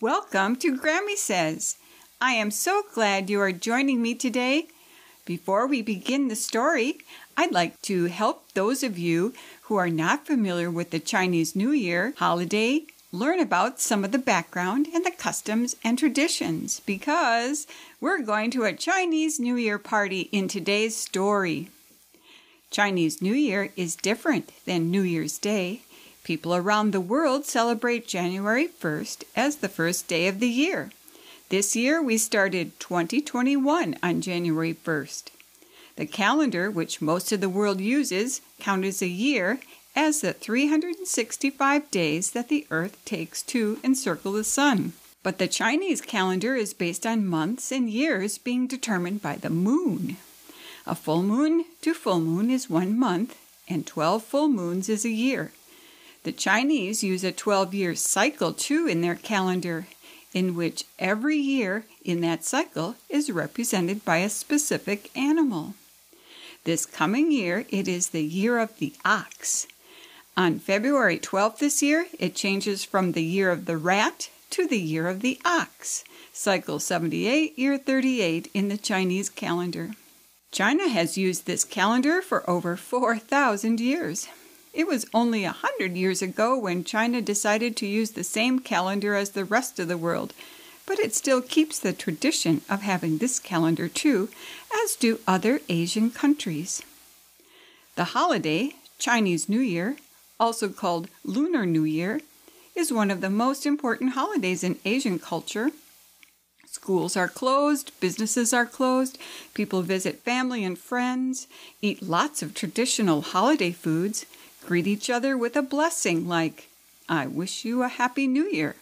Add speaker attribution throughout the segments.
Speaker 1: Welcome to Grammy Says. I am so glad you are joining me today. Before we begin the story, I'd like to help those of you who are not familiar with the Chinese New Year holiday learn about some of the background and the customs and traditions because we're going to a Chinese New Year party in today's story. Chinese New Year is different than New Year's Day. People around the world celebrate January 1st as the first day of the year. This year we started 2021 on January 1st. The calendar, which most of the world uses, counts a year as the 365 days that the Earth takes to encircle the Sun. But the Chinese calendar is based on months and years being determined by the moon. A full moon to full moon is one month, and 12 full moons is a year. The Chinese use a 12 year cycle too in their calendar, in which every year in that cycle is represented by a specific animal. This coming year, it is the year of the ox. On February 12th this year, it changes from the year of the rat to the year of the ox, cycle 78, year 38 in the Chinese calendar. China has used this calendar for over 4,000 years. It was only a hundred years ago when China decided to use the same calendar as the rest of the world, but it still keeps the tradition of having this calendar too, as do other Asian countries. The holiday, Chinese New Year, also called Lunar New Year, is one of the most important holidays in Asian culture. Schools are closed, businesses are closed, people visit family and friends, eat lots of traditional holiday foods, Greet each other with a blessing like, I wish you a happy new year.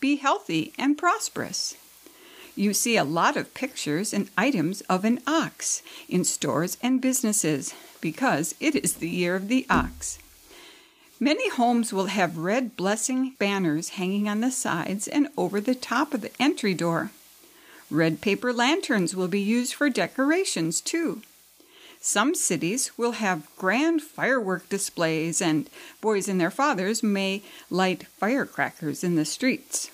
Speaker 1: Be healthy and prosperous. You see a lot of pictures and items of an ox in stores and businesses because it is the year of the ox. Many homes will have red blessing banners hanging on the sides and over the top of the entry door. Red paper lanterns will be used for decorations too. Some cities will have grand firework displays, and boys and their fathers may light firecrackers in the streets.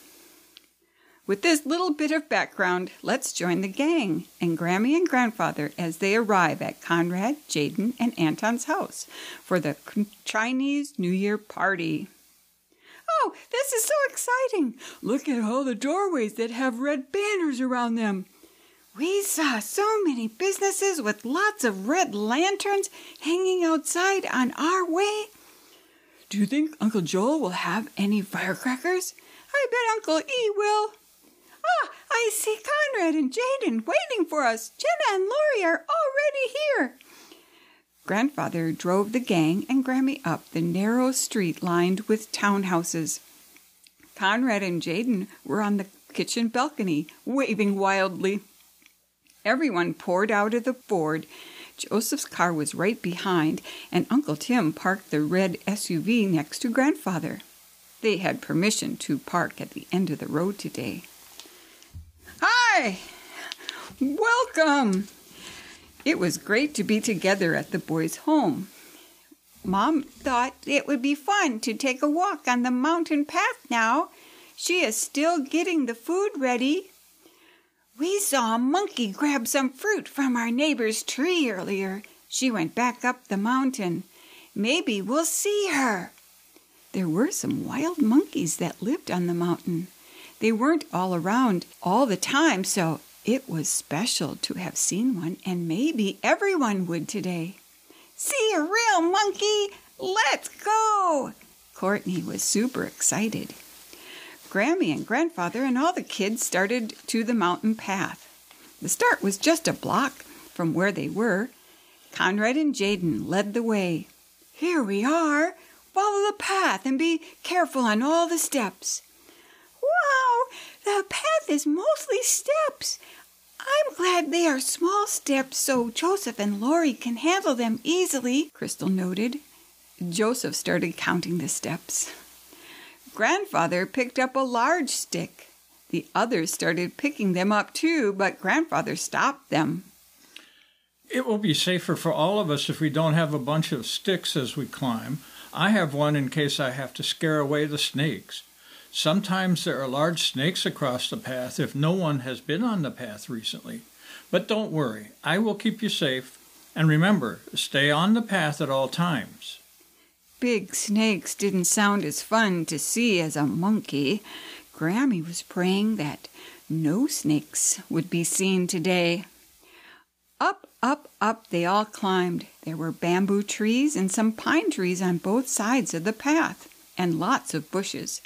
Speaker 1: With this little bit of background, let's join the gang and Grammy and Grandfather as they arrive at Conrad, Jaden, and Anton's house for the Chinese New Year party. Oh, this is so exciting! Look at all the doorways that have red banners around them. We saw so many businesses with lots of red lanterns hanging outside on our way. Do you think Uncle Joel will have any firecrackers? I bet Uncle E will. Ah, I see Conrad and Jaden waiting for us. Jenna and Lori are already here. Grandfather drove the gang and Grammy up the narrow street lined with townhouses. Conrad and Jaden were on the kitchen balcony, waving wildly. Everyone poured out of the Ford. Joseph's car was right behind, and Uncle Tim parked the red SUV next to Grandfather. They had permission to park at the end of the road today. Hi! Welcome! It was great to be together at the boys' home. Mom thought it would be fun to take a walk on the mountain path now. She is still getting the food ready. We saw a monkey grab some fruit from our neighbor's tree earlier. She went back up the mountain. Maybe we'll see her. There were some wild monkeys that lived on the mountain. They weren't all around all the time, so it was special to have seen one, and maybe everyone would today. See a real monkey? Let's go! Courtney was super excited. Grammy and Grandfather and all the kids started to the mountain path. The start was just a block from where they were. Conrad and Jaden led the way. Here we are. Follow the path and be careful on all the steps. Wow, the path is mostly steps. I'm glad they are small steps so Joseph and Lori can handle them easily, Crystal noted. Joseph started counting the steps. Grandfather picked up a large stick. The others started picking them up too, but Grandfather stopped them.
Speaker 2: It will be safer for all of us if we don't have a bunch of sticks as we climb. I have one in case I have to scare away the snakes. Sometimes there are large snakes across the path if no one has been on the path recently. But don't worry, I will keep you safe. And remember, stay on the path at all times.
Speaker 1: Big snakes didn't sound as fun to see as a monkey. Grammy was praying that no snakes would be seen today. Up, up, up they all climbed. There were bamboo trees and some pine trees on both sides of the path, and lots of bushes.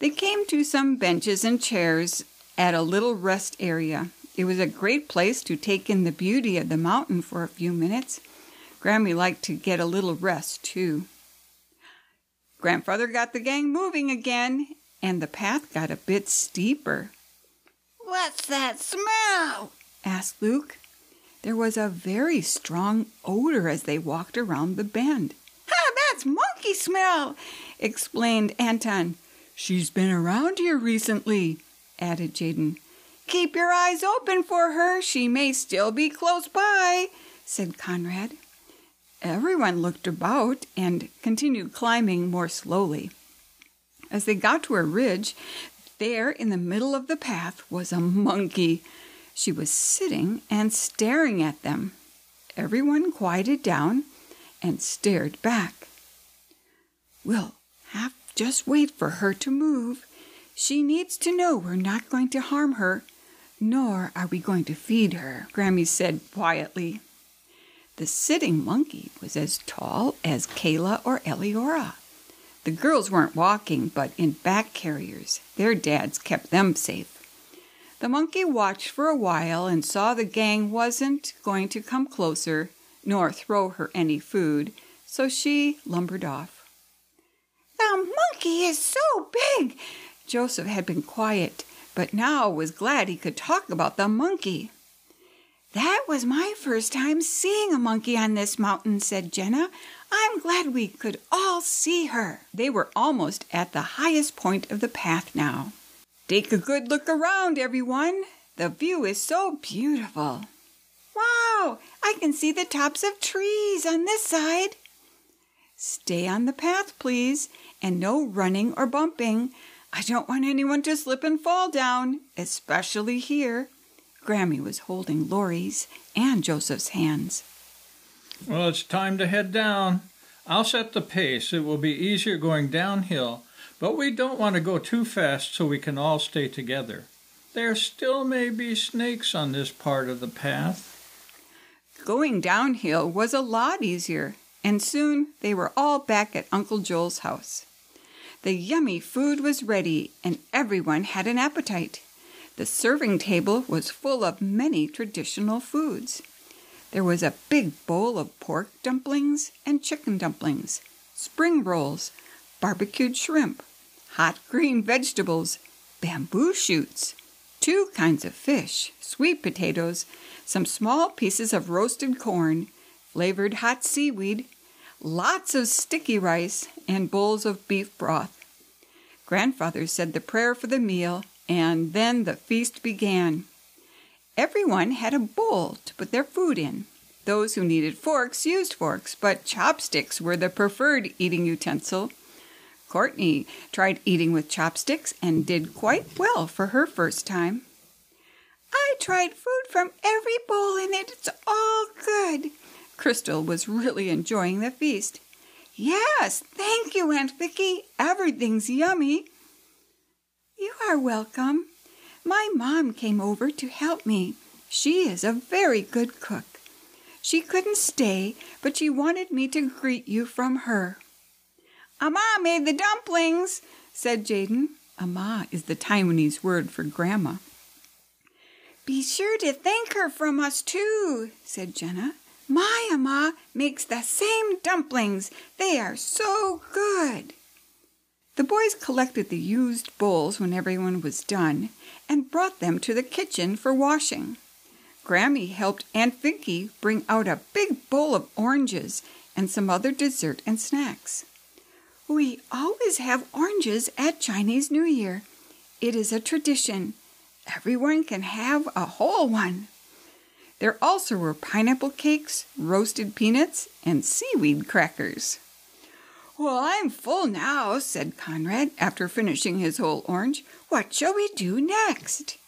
Speaker 1: They came to some benches and chairs at a little rest area. It was a great place to take in the beauty of the mountain for a few minutes. Grammy liked to get a little rest, too. Grandfather got the gang moving again, and the path got a bit steeper.
Speaker 3: What's that smell?
Speaker 1: asked Luke. There was a very strong odor as they walked around the bend.
Speaker 3: Ah, that's monkey smell,
Speaker 1: explained Anton. She's been around here recently, added Jaden.
Speaker 3: Keep your eyes open for her. She may still be close by, said Conrad.
Speaker 1: Everyone looked about and continued climbing more slowly. As they got to a ridge, there in the middle of the path was a monkey. She was sitting and staring at them. Everyone quieted down and stared back. We'll have just wait for her to move. She needs to know we're not going to harm her, nor are we going to feed her, Grammy said quietly. The sitting monkey was as tall as Kayla or Eliora. The girls weren't walking, but in back carriers. Their dads kept them safe. The monkey watched for a while and saw the gang wasn't going to come closer nor throw her any food, so she lumbered off.
Speaker 3: The monkey is so big!
Speaker 1: Joseph had been quiet, but now was glad he could talk about the monkey.
Speaker 3: That was my first time seeing a monkey on this mountain, said Jenna. I'm glad we could all see her.
Speaker 1: They were almost at the highest point of the path now. Take a good look around, everyone. The view is so beautiful.
Speaker 3: Wow, I can see the tops of trees on this side.
Speaker 1: Stay on the path, please, and no running or bumping. I don't want anyone to slip and fall down, especially here. Grammy was holding Lori's and Joseph's hands.
Speaker 2: Well, it's time to head down. I'll set the pace. It will be easier going downhill, but we don't want to go too fast so we can all stay together. There still may be snakes on this part of the path.
Speaker 1: Going downhill was a lot easier, and soon they were all back at Uncle Joel's house. The yummy food was ready, and everyone had an appetite. The serving table was full of many traditional foods. There was a big bowl of pork dumplings and chicken dumplings, spring rolls, barbecued shrimp, hot green vegetables, bamboo shoots, two kinds of fish, sweet potatoes, some small pieces of roasted corn, flavored hot seaweed, lots of sticky rice, and bowls of beef broth. Grandfather said the prayer for the meal and then the feast began. Everyone had a bowl to put their food in. Those who needed forks used forks, but chopsticks were the preferred eating utensil. Courtney tried eating with chopsticks and did quite well for her first time.
Speaker 3: I tried food from every bowl and it's all good.
Speaker 1: Crystal was really enjoying the feast.
Speaker 3: Yes, thank you, Aunt Vicky. Everything's yummy.
Speaker 1: You are welcome. My mom came over to help me. She is a very good cook. She couldn't stay, but she wanted me to greet you from her.
Speaker 3: Amma made the dumplings, said Jaden.
Speaker 1: Amma is the Taiwanese word for grandma.
Speaker 3: Be sure to thank her from us too, said Jenna. My Amma makes the same dumplings. They are so good.
Speaker 1: The boys collected the used bowls when everyone was done and brought them to the kitchen for washing. Grammy helped Aunt Vicky bring out a big bowl of oranges and some other dessert and snacks. We always have oranges at Chinese New Year. It is a tradition. Everyone can have a whole one. There also were pineapple cakes, roasted peanuts, and seaweed crackers. Well, I'm full now, said Conrad after finishing his whole orange. What shall we do next?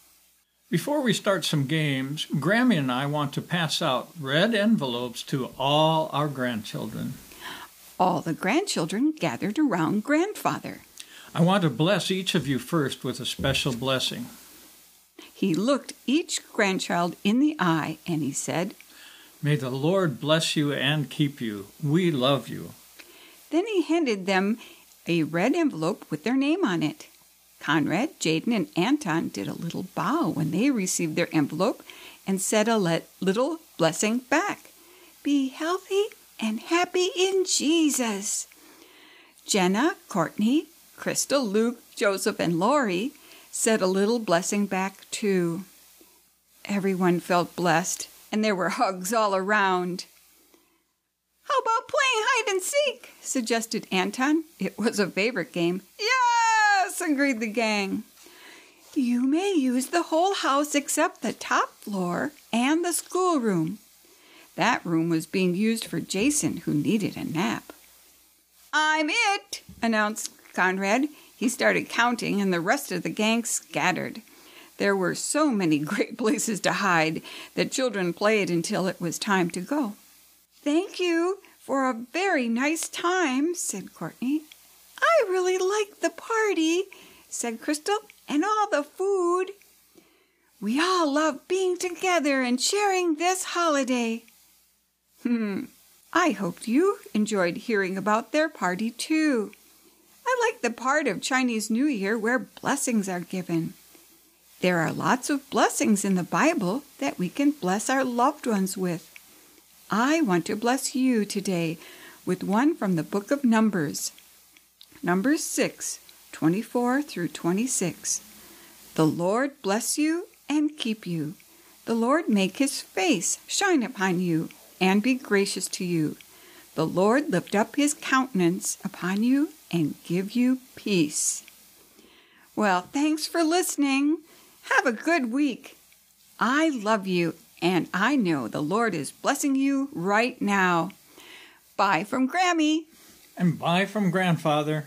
Speaker 2: Before we start some games, Grammy and I want to pass out red envelopes to all our grandchildren.
Speaker 1: All the grandchildren gathered around grandfather.
Speaker 2: I want to bless each of you first with a special blessing.
Speaker 1: He looked each grandchild in the eye and he said,
Speaker 2: May the Lord bless you and keep you. We love you.
Speaker 1: Then he handed them a red envelope with their name on it. Conrad, Jaden, and Anton did a little bow when they received their envelope and said a little blessing back. Be healthy and happy in Jesus. Jenna, Courtney, Crystal, Luke, Joseph, and Lori said a little blessing back too. Everyone felt blessed, and there were hugs all around. How about playing hide and seek? suggested Anton. It was a favorite game. Yes, agreed the gang. You may use the whole house except the top floor and the schoolroom. That room was being used for Jason, who needed a nap. I'm it, announced Conrad. He started counting, and the rest of the gang scattered. There were so many great places to hide that children played until it was time to go. Thank you for a very nice time, said Courtney. I really liked the party, said Crystal, and all the food. We all love being together and sharing this holiday. Hmm, I hoped you enjoyed hearing about their party too. I like the part of Chinese New Year where blessings are given. There are lots of blessings in the Bible that we can bless our loved ones with. I want to bless you today with one from the book of Numbers. Numbers 6, 24 through 26. The Lord bless you and keep you. The Lord make his face shine upon you and be gracious to you. The Lord lift up his countenance upon you and give you peace. Well, thanks for listening. Have a good week. I love you and I know the Lord is blessing you right now. Bye from Grammy.
Speaker 2: And bye from Grandfather.